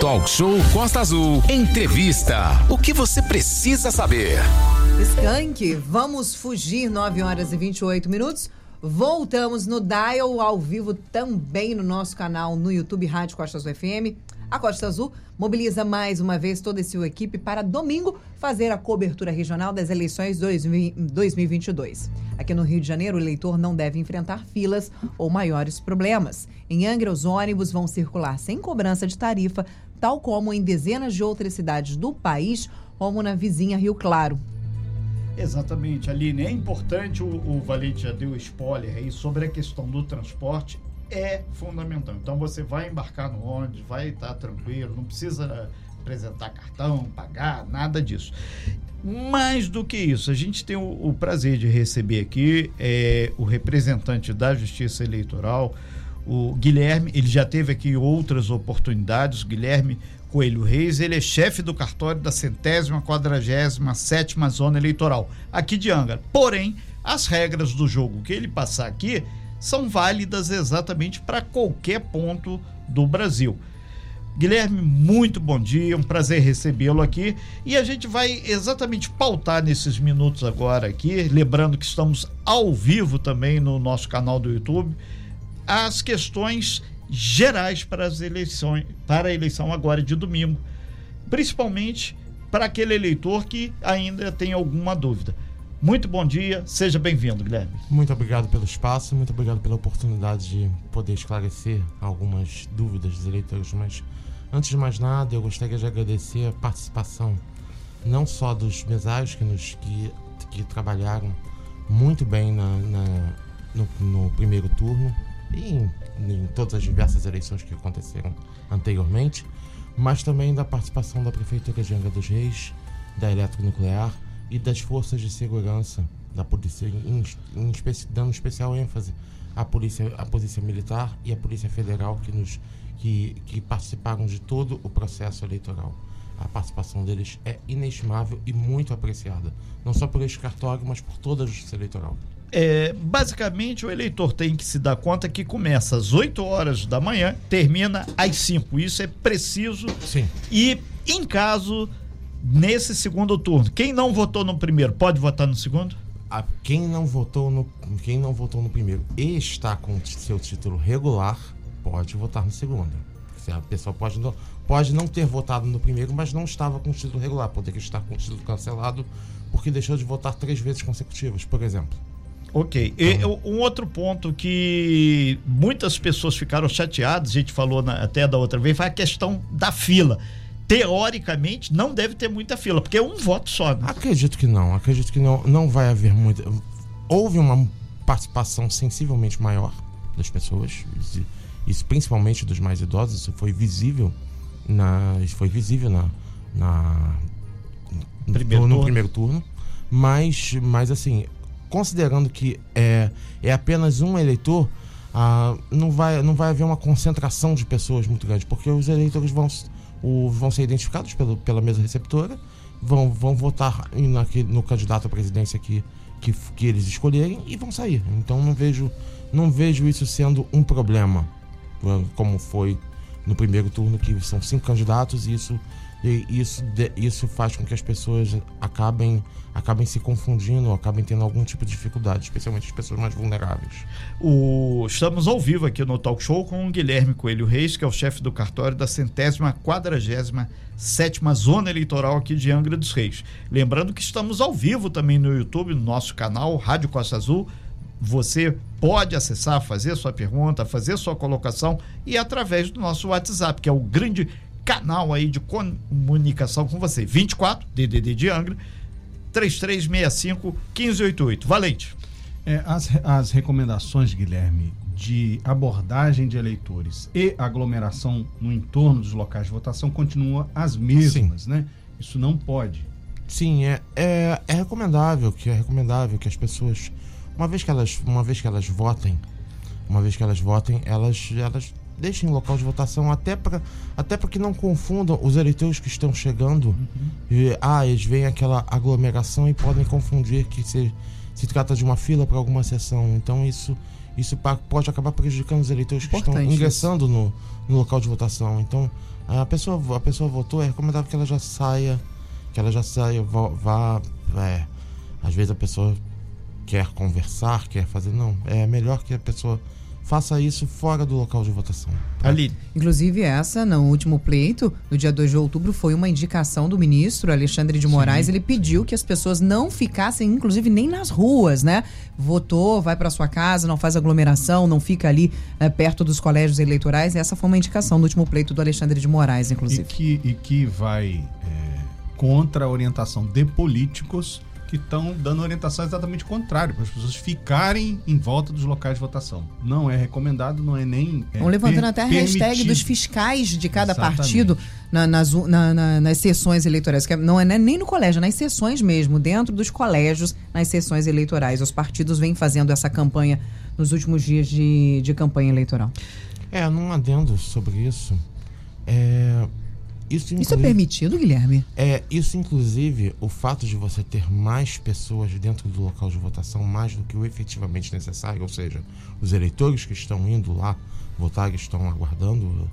Talk Show Costa Azul. Entrevista. O que você precisa saber? Skank, vamos fugir 9 horas e 28 minutos. Voltamos no Dial ao vivo também no nosso canal no YouTube Rádio Costa Azul FM. A Costa Azul mobiliza mais uma vez toda a sua equipe para domingo fazer a cobertura regional das eleições 2022. Aqui no Rio de Janeiro, o eleitor não deve enfrentar filas ou maiores problemas. Em Angra, os ônibus vão circular sem cobrança de tarifa, tal como em dezenas de outras cidades do país, como na vizinha Rio Claro. Exatamente, Aline. É importante, o, o Valente já deu spoiler aí sobre a questão do transporte, é fundamental. Então você vai embarcar no ônibus, vai estar tranquilo, não precisa apresentar cartão, pagar, nada disso. Mais do que isso, a gente tem o, o prazer de receber aqui é, o representante da Justiça Eleitoral, o Guilherme. Ele já teve aqui outras oportunidades. O Guilherme Coelho Reis, ele é chefe do cartório da centésima quadragésima sétima zona eleitoral, aqui de Angra. Porém, as regras do jogo que ele passar aqui são válidas exatamente para qualquer ponto do Brasil. Guilherme, muito bom dia, um prazer recebê-lo aqui. E a gente vai exatamente pautar nesses minutos agora aqui, lembrando que estamos ao vivo também no nosso canal do YouTube, as questões gerais para as eleições, para a eleição agora de domingo, principalmente para aquele eleitor que ainda tem alguma dúvida. Muito bom dia, seja bem-vindo, Guilherme. Muito obrigado pelo espaço, muito obrigado pela oportunidade de poder esclarecer algumas dúvidas dos eleitores, mas antes de mais nada, eu gostaria de agradecer a participação não só dos mesários que nos que, que trabalharam muito bem na, na no, no primeiro turno, e em, em todas as diversas eleições que aconteceram anteriormente, mas também da participação da Prefeitura de Angra dos Reis, da Eletronuclear e das forças de segurança da polícia, em, em dando especial ênfase à polícia, à polícia militar e à polícia federal que nos que, que participaram de todo o processo eleitoral. A participação deles é inestimável e muito apreciada, não só por este cartório, mas por toda a justiça eleitoral. É, basicamente, o eleitor tem que se dar conta que começa às 8 horas da manhã, termina às 5. Isso é preciso. Sim. E, em caso, nesse segundo turno, quem não votou no primeiro, pode votar no segundo? A, quem, não votou no, quem não votou no primeiro e está com seu título regular, pode votar no segundo. A pessoa pode não, pode não ter votado no primeiro, mas não estava com o título regular, poderia estar com o título cancelado porque deixou de votar três vezes consecutivas, por exemplo. Ok. E um outro ponto que muitas pessoas ficaram chateadas, a gente falou na, até da outra vez, foi a questão da fila. Teoricamente, não deve ter muita fila, porque é um voto só. Né? Acredito que não. Acredito que não, não vai haver muita. Houve uma participação sensivelmente maior das pessoas, isso principalmente dos mais idosos, isso foi visível na, isso foi visível na, na primeiro no, no primeiro turno. Mas, mas assim, considerando que é, é apenas um eleitor, ah, não, vai, não vai haver uma concentração de pessoas muito grande, porque os eleitores vão, o, vão ser identificados pelo, pela mesa receptora, vão, vão votar no candidato à presidência que, que, que eles escolherem e vão sair. Então não vejo, não vejo isso sendo um problema, como foi no primeiro turno, que são cinco candidatos e isso e isso, isso faz com que as pessoas acabem, acabem se confundindo, acabem tendo algum tipo de dificuldade, especialmente as pessoas mais vulneráveis. O, estamos ao vivo aqui no Talk Show com o Guilherme Coelho Reis, que é o chefe do cartório da centésima quadragésima sétima zona eleitoral aqui de Angra dos Reis. Lembrando que estamos ao vivo também no YouTube, no nosso canal Rádio Costa Azul. Você pode acessar, fazer sua pergunta, fazer sua colocação e através do nosso WhatsApp, que é o grande canal aí de comunicação com você. 24 DDD de Angra 3365 1588. Valente. É, as, as recomendações, Guilherme, de abordagem de eleitores e aglomeração no entorno dos locais de votação continuam as mesmas, Sim. né? Isso não pode. Sim, é, é, é recomendável que é recomendável que as pessoas, uma vez que elas, uma vez que elas votem, uma vez que elas votem, elas, elas deixem local de votação até para até que não confundam os eleitores que estão chegando. Uhum. E, ah, eles veem aquela aglomeração e podem confundir que se, se trata de uma fila para alguma sessão. Então isso isso pode acabar prejudicando os eleitores que estão ingressando no, no local de votação. Então A pessoa, a pessoa votou, é recomendável que ela já saia, que ela já saia, vá. vá é, às vezes a pessoa quer conversar, quer fazer. Não, é melhor que a pessoa faça isso fora do local de votação. Tá? Ali. Inclusive, essa, no último pleito, no dia 2 de outubro, foi uma indicação do ministro Alexandre de Moraes. Sim, Ele pediu que as pessoas não ficassem, inclusive, nem nas ruas, né? Votou, vai para sua casa, não faz aglomeração, não fica ali né, perto dos colégios eleitorais. Essa foi uma indicação do último pleito do Alexandre de Moraes, inclusive. E que, e que vai é, contra a orientação de políticos que estão dando orientação exatamente contrária, para as pessoas ficarem em volta dos locais de votação. Não é recomendado, não é nem. É Estão levantando até a hashtag dos fiscais de cada exatamente. partido na, nas, na, na, nas sessões eleitorais, que é, não é nem no colégio, nas sessões mesmo, dentro dos colégios, nas sessões eleitorais. Os partidos vêm fazendo essa campanha nos últimos dias de, de campanha eleitoral. É, num adendo sobre isso. É, isso, isso é permitido, Guilherme? É, isso inclusive, o fato de você ter mais pessoas dentro do local de votação, mais do que o efetivamente necessário, ou seja, os eleitores que estão indo lá votar, que estão aguardando,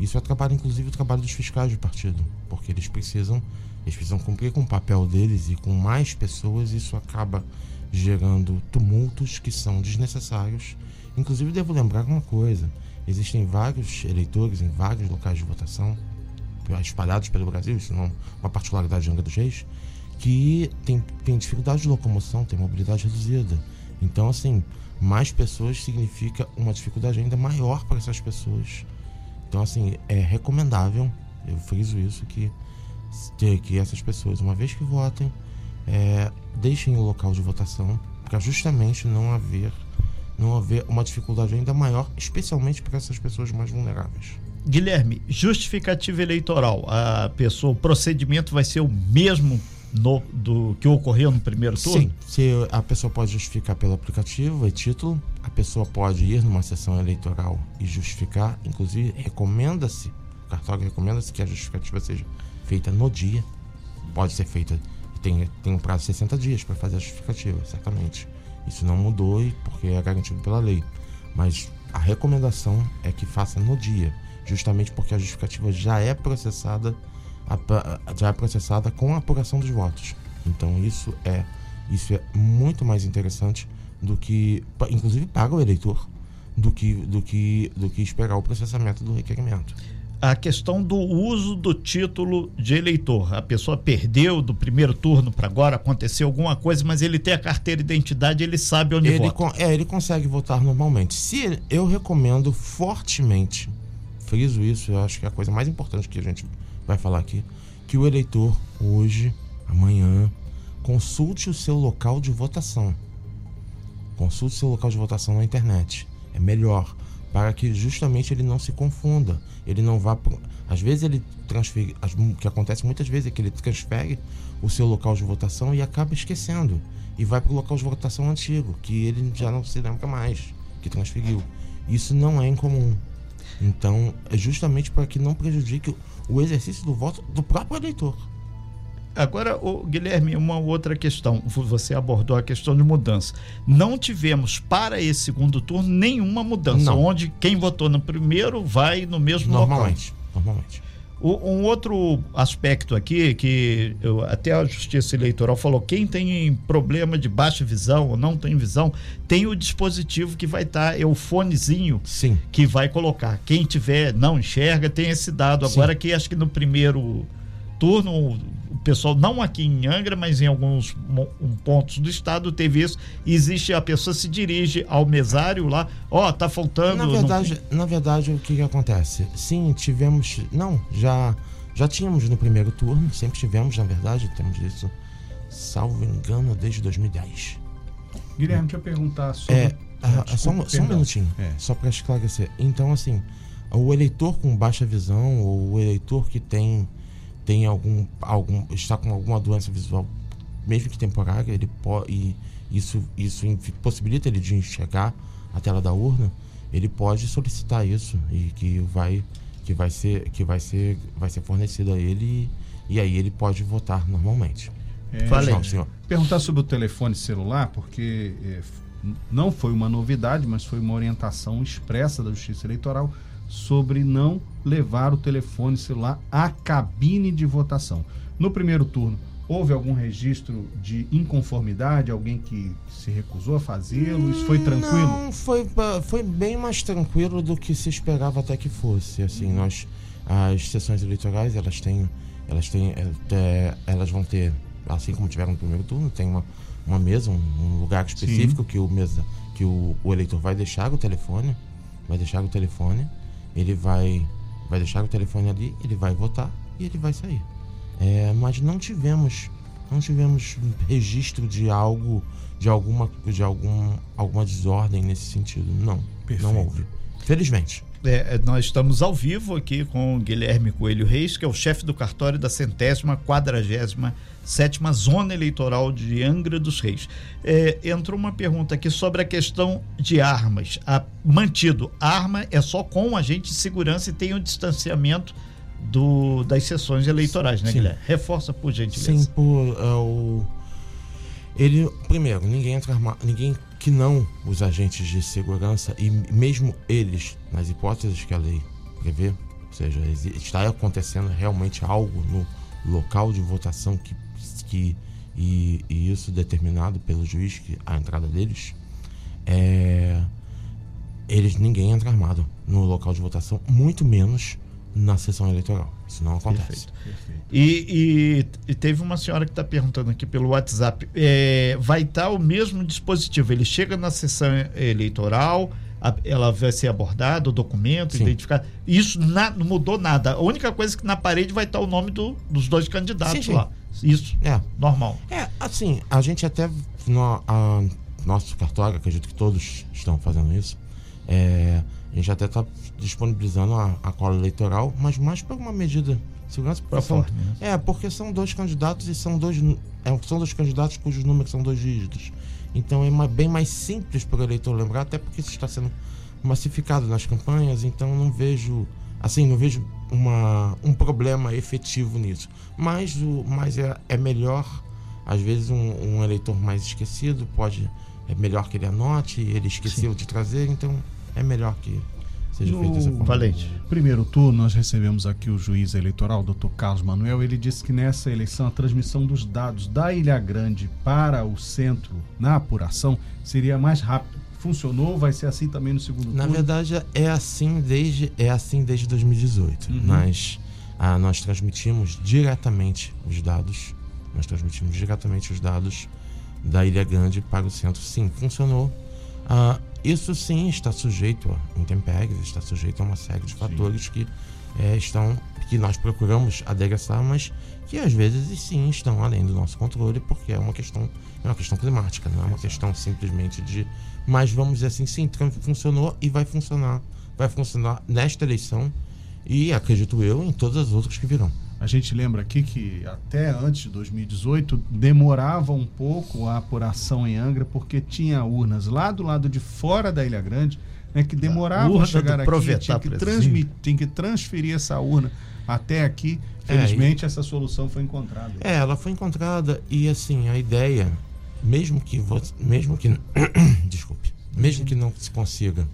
isso atrapalha inclusive o trabalho dos fiscais do partido, porque eles precisam, eles precisam cumprir com o papel deles e com mais pessoas, isso acaba gerando tumultos que são desnecessários. Inclusive, devo lembrar uma coisa: existem vários eleitores em vários locais de votação espalhados pelo Brasil, isso não é uma particularidade de Angra dos Reis, que tem, tem dificuldade de locomoção, tem mobilidade reduzida. Então, assim, mais pessoas significa uma dificuldade ainda maior para essas pessoas. Então, assim, é recomendável, eu friso isso, que, que essas pessoas, uma vez que votem, é, deixem o local de votação para justamente não haver, não haver uma dificuldade ainda maior, especialmente para essas pessoas mais vulneráveis. Guilherme, justificativa eleitoral, a pessoa, o procedimento vai ser o mesmo no, do que ocorreu no primeiro turno? Sim, se a pessoa pode justificar pelo aplicativo e título, a pessoa pode ir numa sessão eleitoral e justificar, inclusive recomenda-se, o cartório recomenda-se que a justificativa seja feita no dia, pode ser feita, tem, tem um prazo de 60 dias para fazer a justificativa, certamente. Isso não mudou porque é garantido pela lei, mas a recomendação é que faça no dia justamente porque a justificativa já é processada já é processada com a apuração dos votos. Então isso é isso é muito mais interessante do que inclusive para o eleitor do que do que do que esperar o processamento do requerimento. A questão do uso do título de eleitor. A pessoa perdeu do primeiro turno para agora, aconteceu alguma coisa, mas ele tem a carteira de identidade, ele sabe onde ele vota. é, ele consegue votar normalmente. Se eu recomendo fortemente friso isso, eu acho que é a coisa mais importante que a gente vai falar aqui, que o eleitor hoje, amanhã, consulte o seu local de votação. Consulte o seu local de votação na internet. É melhor para que justamente ele não se confunda. Ele não vá. Pro... Às vezes ele transfere. O que acontece muitas vezes é que ele transfere o seu local de votação e acaba esquecendo. E vai para o local de votação antigo, que ele já não se lembra mais, que transferiu. Isso não é incomum. Então, é justamente para que não prejudique o exercício do voto do próprio eleitor. Agora, o Guilherme, uma outra questão. Você abordou a questão de mudança. Não tivemos para esse segundo turno nenhuma mudança, não. onde quem votou no primeiro vai no mesmo normalmente, local. Normalmente. Um outro aspecto aqui, que eu, até a Justiça Eleitoral falou: quem tem problema de baixa visão ou não tem visão, tem o dispositivo que vai estar, tá, é o fonezinho Sim. que vai colocar. Quem tiver, não enxerga, tem esse dado. Agora, Sim. que acho que no primeiro turno, o pessoal, não aqui em Angra, mas em alguns pontos do estado, teve isso. Existe, a pessoa se dirige ao mesário lá, ó, oh, tá faltando. Na verdade, não... na verdade, o que, que acontece? Sim, tivemos. Não, já, já tínhamos no primeiro turno, sempre tivemos, na verdade, temos isso, salvo engano, desde 2010. Guilherme, deixa eu perguntar sobre. É, ah, desculpa, só, só, um minutinho, é. só para esclarecer. Então, assim, o eleitor com baixa visão, ou o eleitor que tem tem algum, algum está com alguma doença visual, mesmo que temporária, ele pode e isso isso possibilita ele de enxergar a tela da urna, ele pode solicitar isso e que vai que vai ser que vai ser vai ser fornecido a ele e, e aí ele pode votar normalmente. É, Falei. senhor. Perguntar sobre o telefone celular, porque é, não foi uma novidade, mas foi uma orientação expressa da Justiça Eleitoral sobre não levar o telefone celular à cabine de votação. No primeiro turno, houve algum registro de inconformidade, alguém que se recusou a fazê-lo? Isso foi tranquilo? Não, foi, ba- foi bem mais tranquilo do que se esperava até que fosse. Assim, nós as sessões eleitorais, elas têm elas têm elas vão ter, assim como tiveram no primeiro turno, tem uma, uma mesa, um, um lugar específico que o mesa que o, o eleitor vai deixar o telefone, vai deixar o telefone, ele vai vai deixar o telefone ali, ele vai votar e ele vai sair. É, mas não tivemos não tivemos registro de algo de alguma de algum alguma desordem nesse sentido não Perfeito. não houve felizmente É, nós estamos ao vivo aqui com o Guilherme Coelho Reis, que é o chefe do cartório da centésima quadragésima sétima zona eleitoral de Angra dos Reis. É, entrou uma pergunta aqui sobre a questão de armas. A, mantido, arma é só com agente de segurança e tem o distanciamento do, das sessões eleitorais, né, Sim. Guilherme? Reforça por gentileza. sim por é, o ele primeiro ninguém entra arma, ninguém que não os agentes de segurança e mesmo eles nas hipóteses que a lei prevê ou seja está acontecendo realmente algo no local de votação que que e, e isso determinado pelo juiz que a entrada deles é eles ninguém entra armado no local de votação muito menos na sessão eleitoral isso não acontece Perfeito. E, e- e teve uma senhora que está perguntando aqui pelo WhatsApp: é, vai estar o mesmo dispositivo? Ele chega na sessão eleitoral, a- ela vai ser abordada, o documento, Sim. identificado. Isso na- não mudou nada. A única coisa é que na parede vai estar o nome do- dos dois candidatos sim. lá. Isso, é normal. É, assim, a gente até. No, a- nosso cartório, acredito que todos estão fazendo isso. é, a gente até está disponibilizando a, a cola eleitoral, mas mais por uma medida de segurança. porque são- é, porque são dois candidatos e são dois. é, são dois candidatos cujos números são dois dígitos. Então é ma- bem mais simples para o eleitor lembrar, até porque isso está sendo massificado nas campanhas, então não vejo. Assim, não vejo uma, um problema efetivo nisso. Mas, o, mas é, é melhor, às vezes, um, um eleitor mais esquecido pode. É melhor que ele anote, ele esqueceu de trazer, então é melhor que seja feito dessa forma. Valente. Primeiro turno, nós recebemos aqui o juiz eleitoral, Dr. Carlos Manuel. Ele disse que nessa eleição a transmissão dos dados da Ilha Grande para o centro na apuração seria mais rápido. Funcionou? Vai ser assim também no segundo Na turno? verdade, é assim desde, é assim desde 2018. Uhum. Nós, ah, nós transmitimos diretamente os dados. Nós transmitimos diretamente os dados da Ilha Grande para o centro. Sim, funcionou. Ah, isso sim está sujeito a intempéries, está sujeito a uma série de fatores que eh, estão que nós procuramos adereçar, mas que às vezes sim estão além do nosso controle, porque é uma questão é uma questão climática, não é uma questão simplesmente de mas vamos dizer assim, sim, tran- funcionou e vai funcionar, vai funcionar nesta eleição e acredito eu em todas as outras que virão. A gente lembra aqui que até antes de 2018 demorava um pouco a apuração em Angra porque tinha urnas lá do lado de fora da Ilha Grande né, que demoravam urna a chegar aqui, tinha que, por transmi- tinha que transferir essa urna até aqui. É, Felizmente essa solução foi encontrada. É, ela foi encontrada e assim, a ideia, mesmo que você, mesmo que desculpe, mesmo que não se consiga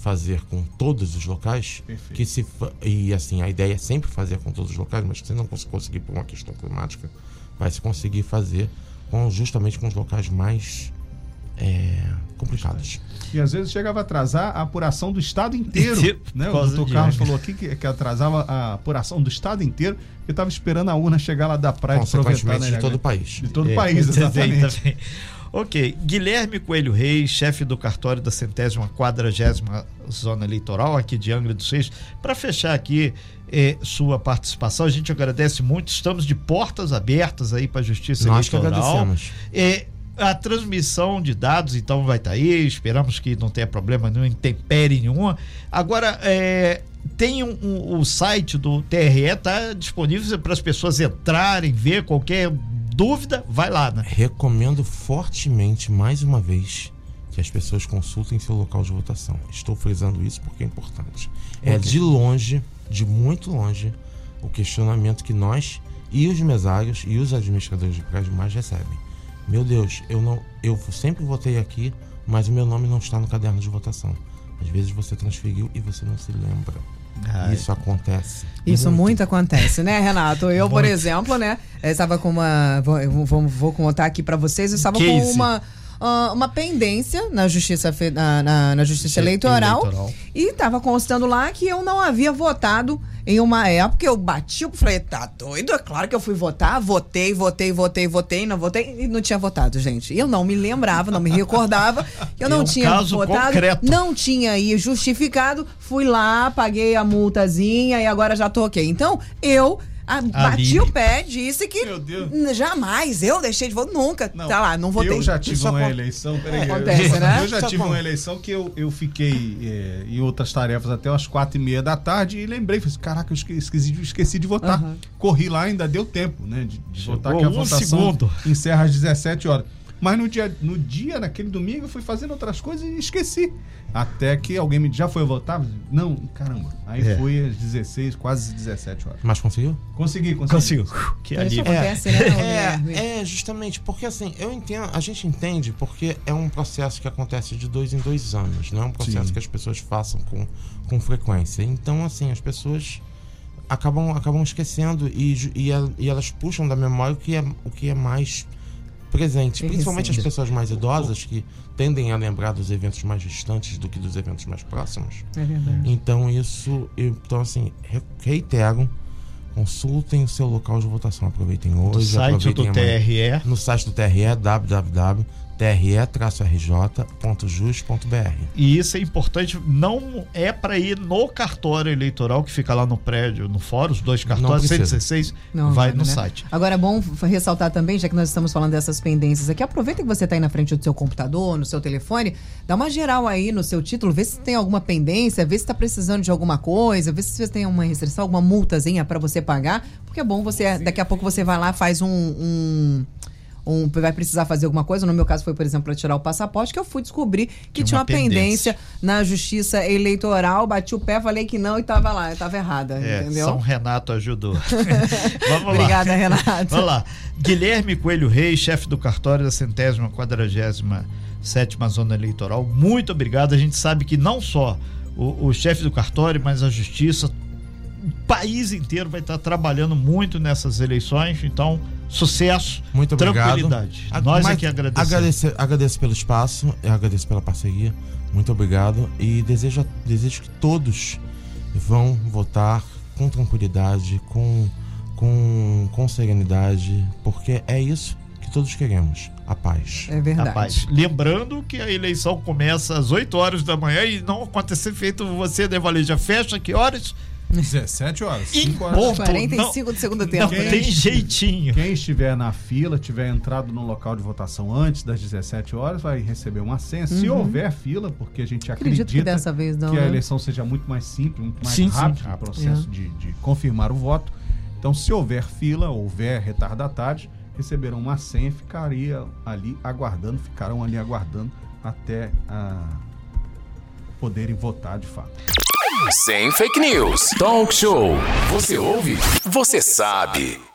fazer com todos os locais, Perfeito. que se e assim, a ideia é sempre fazer com todos os locais, mas se não cons- conseguir por uma questão climática, vai se conseguir fazer com justamente com os locais mais é, complicados. E às vezes chegava a atrasar a apuração do estado inteiro. Inteiro, né? O doutor Carlos falou aqui que, que atrasava a apuração do estado inteiro, porque estava esperando a urna chegar lá da praia de né, de todo o país. De todo o É, país, exatamente. Ok, Guilherme Coelho Reis, chefe do cartório da centésima quadragésima zona eleitoral aqui de Angra dos Reis. Para fechar aqui eh, sua participação, a gente agradece muito. Estamos de portas abertas aí para a Justiça Nós que Eleitoral. agradecemos. É, a transmissão de dados, então, vai estar aí. Esperamos que não tenha problema nenhum, intempérie nenhuma. Agora, é, tem um, um- o site do TRE, está disponível para as pessoas entrarem, ver qualquer dúvida, vai lá, né? Recomendo fortemente, mais uma vez, que as pessoas consultem seu local de votação. Estou frisando isso porque é importante. É Ok. de longe, de muito longe, o questionamento que nós e os mesários e os administradores de prédio mais recebem. Meu Deus, eu não, eu sempre votei aqui, mas o meu nome não está no caderno de votação. Às vezes você transferiu e você não se lembra. Ai. Isso acontece. Isso muito. acontece, né, Renato? Eu, por exemplo, né, eu estava com uma. Vou, vou, vou contar aqui pra vocês, eu estava com Case. uma. ah, uma pendência na justiça, na, na- na justiça eleitoral, Eleitoral. e estava constando lá que eu não havia votado em uma época. Eu bati, eu falei, tá doido? É claro que eu fui votar, votei, votei, votei, votei, não votei e não tinha votado, gente. Eu não me lembrava, não me recordava, eu É não um tinha votado, concreto. não tinha aí justificado, fui lá, paguei a multazinha e agora já tô ok. Então, eu ah, bati o pé, disse que jamais eu deixei de votar, nunca. tá lá, não votei. Eu já tive uma eleição. Peraí, Acontece, eu, né? eu já tive uma eleição que eu, eu fiquei é, em outras tarefas até umas quatro e meia da tarde e lembrei, falei assim, caraca, eu esque- esqueci, de- esqueci de votar. Aham. Corri lá, ainda deu tempo, né? De, de Chegou votar, que a um votação segundo. encerra às 17 horas. Mas no dia, no dia, naquele domingo, eu fui fazendo outras coisas e esqueci. Até que alguém me disse, já foi votar? Não, caramba. Aí É. foi às 16, quase 17 horas. Mas conseguiu? Consegui, consegui. Conseguiu. Que Então, isso alívio. acontece, né, Guilherme? É, é, justamente, porque assim, eu entendo, a gente entende porque é um processo que acontece de dois em dois anos, não é um processo Sim. que as pessoas façam com, com frequência. Então, assim, as pessoas acabam, acabam esquecendo e, e, e elas puxam da memória o que é, o que é mais presente. Principalmente as pessoas mais idosas que tendem a lembrar dos eventos mais distantes do que dos eventos mais próximos. É verdade. Então isso, então assim, re- reitero, consultem o seu local de votação, aproveitem Do hoje, site do aproveitem amanhã. TRE. no site do TRE www.tre-rj.jus.br. E isso é importante, não é para ir no cartório eleitoral que fica lá no prédio, no fórum, os dois cartórios, precisa. 116, Não, vai nada, no né? site. Agora é bom ressaltar também, já que nós estamos falando dessas pendências aqui, aproveita que você está aí na frente do seu computador, no seu telefone, dá uma geral aí no seu título, vê se tem alguma pendência, vê se está precisando de alguma coisa, vê se você tem uma restrição, alguma multazinha para você pagar, porque é bom você, daqui a pouco você vai lá, faz um... um um- vai precisar fazer alguma coisa. No meu caso foi, por exemplo, para tirar o passaporte, que eu fui descobrir que Tinha tinha uma uma pendência na justiça eleitoral, bati o pé, falei que não e tava lá, eu tava errada, É, entendeu? São Renato ajudou. Vamos lá. Obrigada, Renato. Vamos lá. Guilherme Coelho Reis, chefe do cartório da centésima quadragésima sétima zona eleitoral. Muito obrigado. A gente sabe que não só o, o chefe do cartório, mas a justiça, país inteiro vai estar trabalhando muito nessas eleições. Então, sucesso, Muito obrigado. tranquilidade. A- Nós aqui agradecemos. Agradecer, agradeço pelo espaço, eu agradeço pela parceria. Muito obrigado e desejo, desejo que todos vão votar com tranquilidade, com, com, com serenidade, porque é isso que todos queremos, a paz. É verdade. Rapaz, lembrando que a eleição começa às 8 horas da manhã e não acontecer feito você, Devaleja, fecha que horas? 17 horas. Em 5 horas. ponto. 45 do segundo tempo. Não né? tem jeitinho. Quem estiver na fila, tiver entrado no local de votação antes das 17 horas, vai receber uma senha. Se houver fila, porque a gente Acredito acredita que dessa vez não. que a né? eleição seja muito mais simples, muito mais Sim, sim. rápido no Rápido. processo É. de, de confirmar o voto. Então, se houver fila, houver retardatários, receberão uma senha e ficaria ali aguardando, ficarão ali aguardando até ah, poderem votar de fato. Sem fake news. Talk show. Você ouve? Você sabe.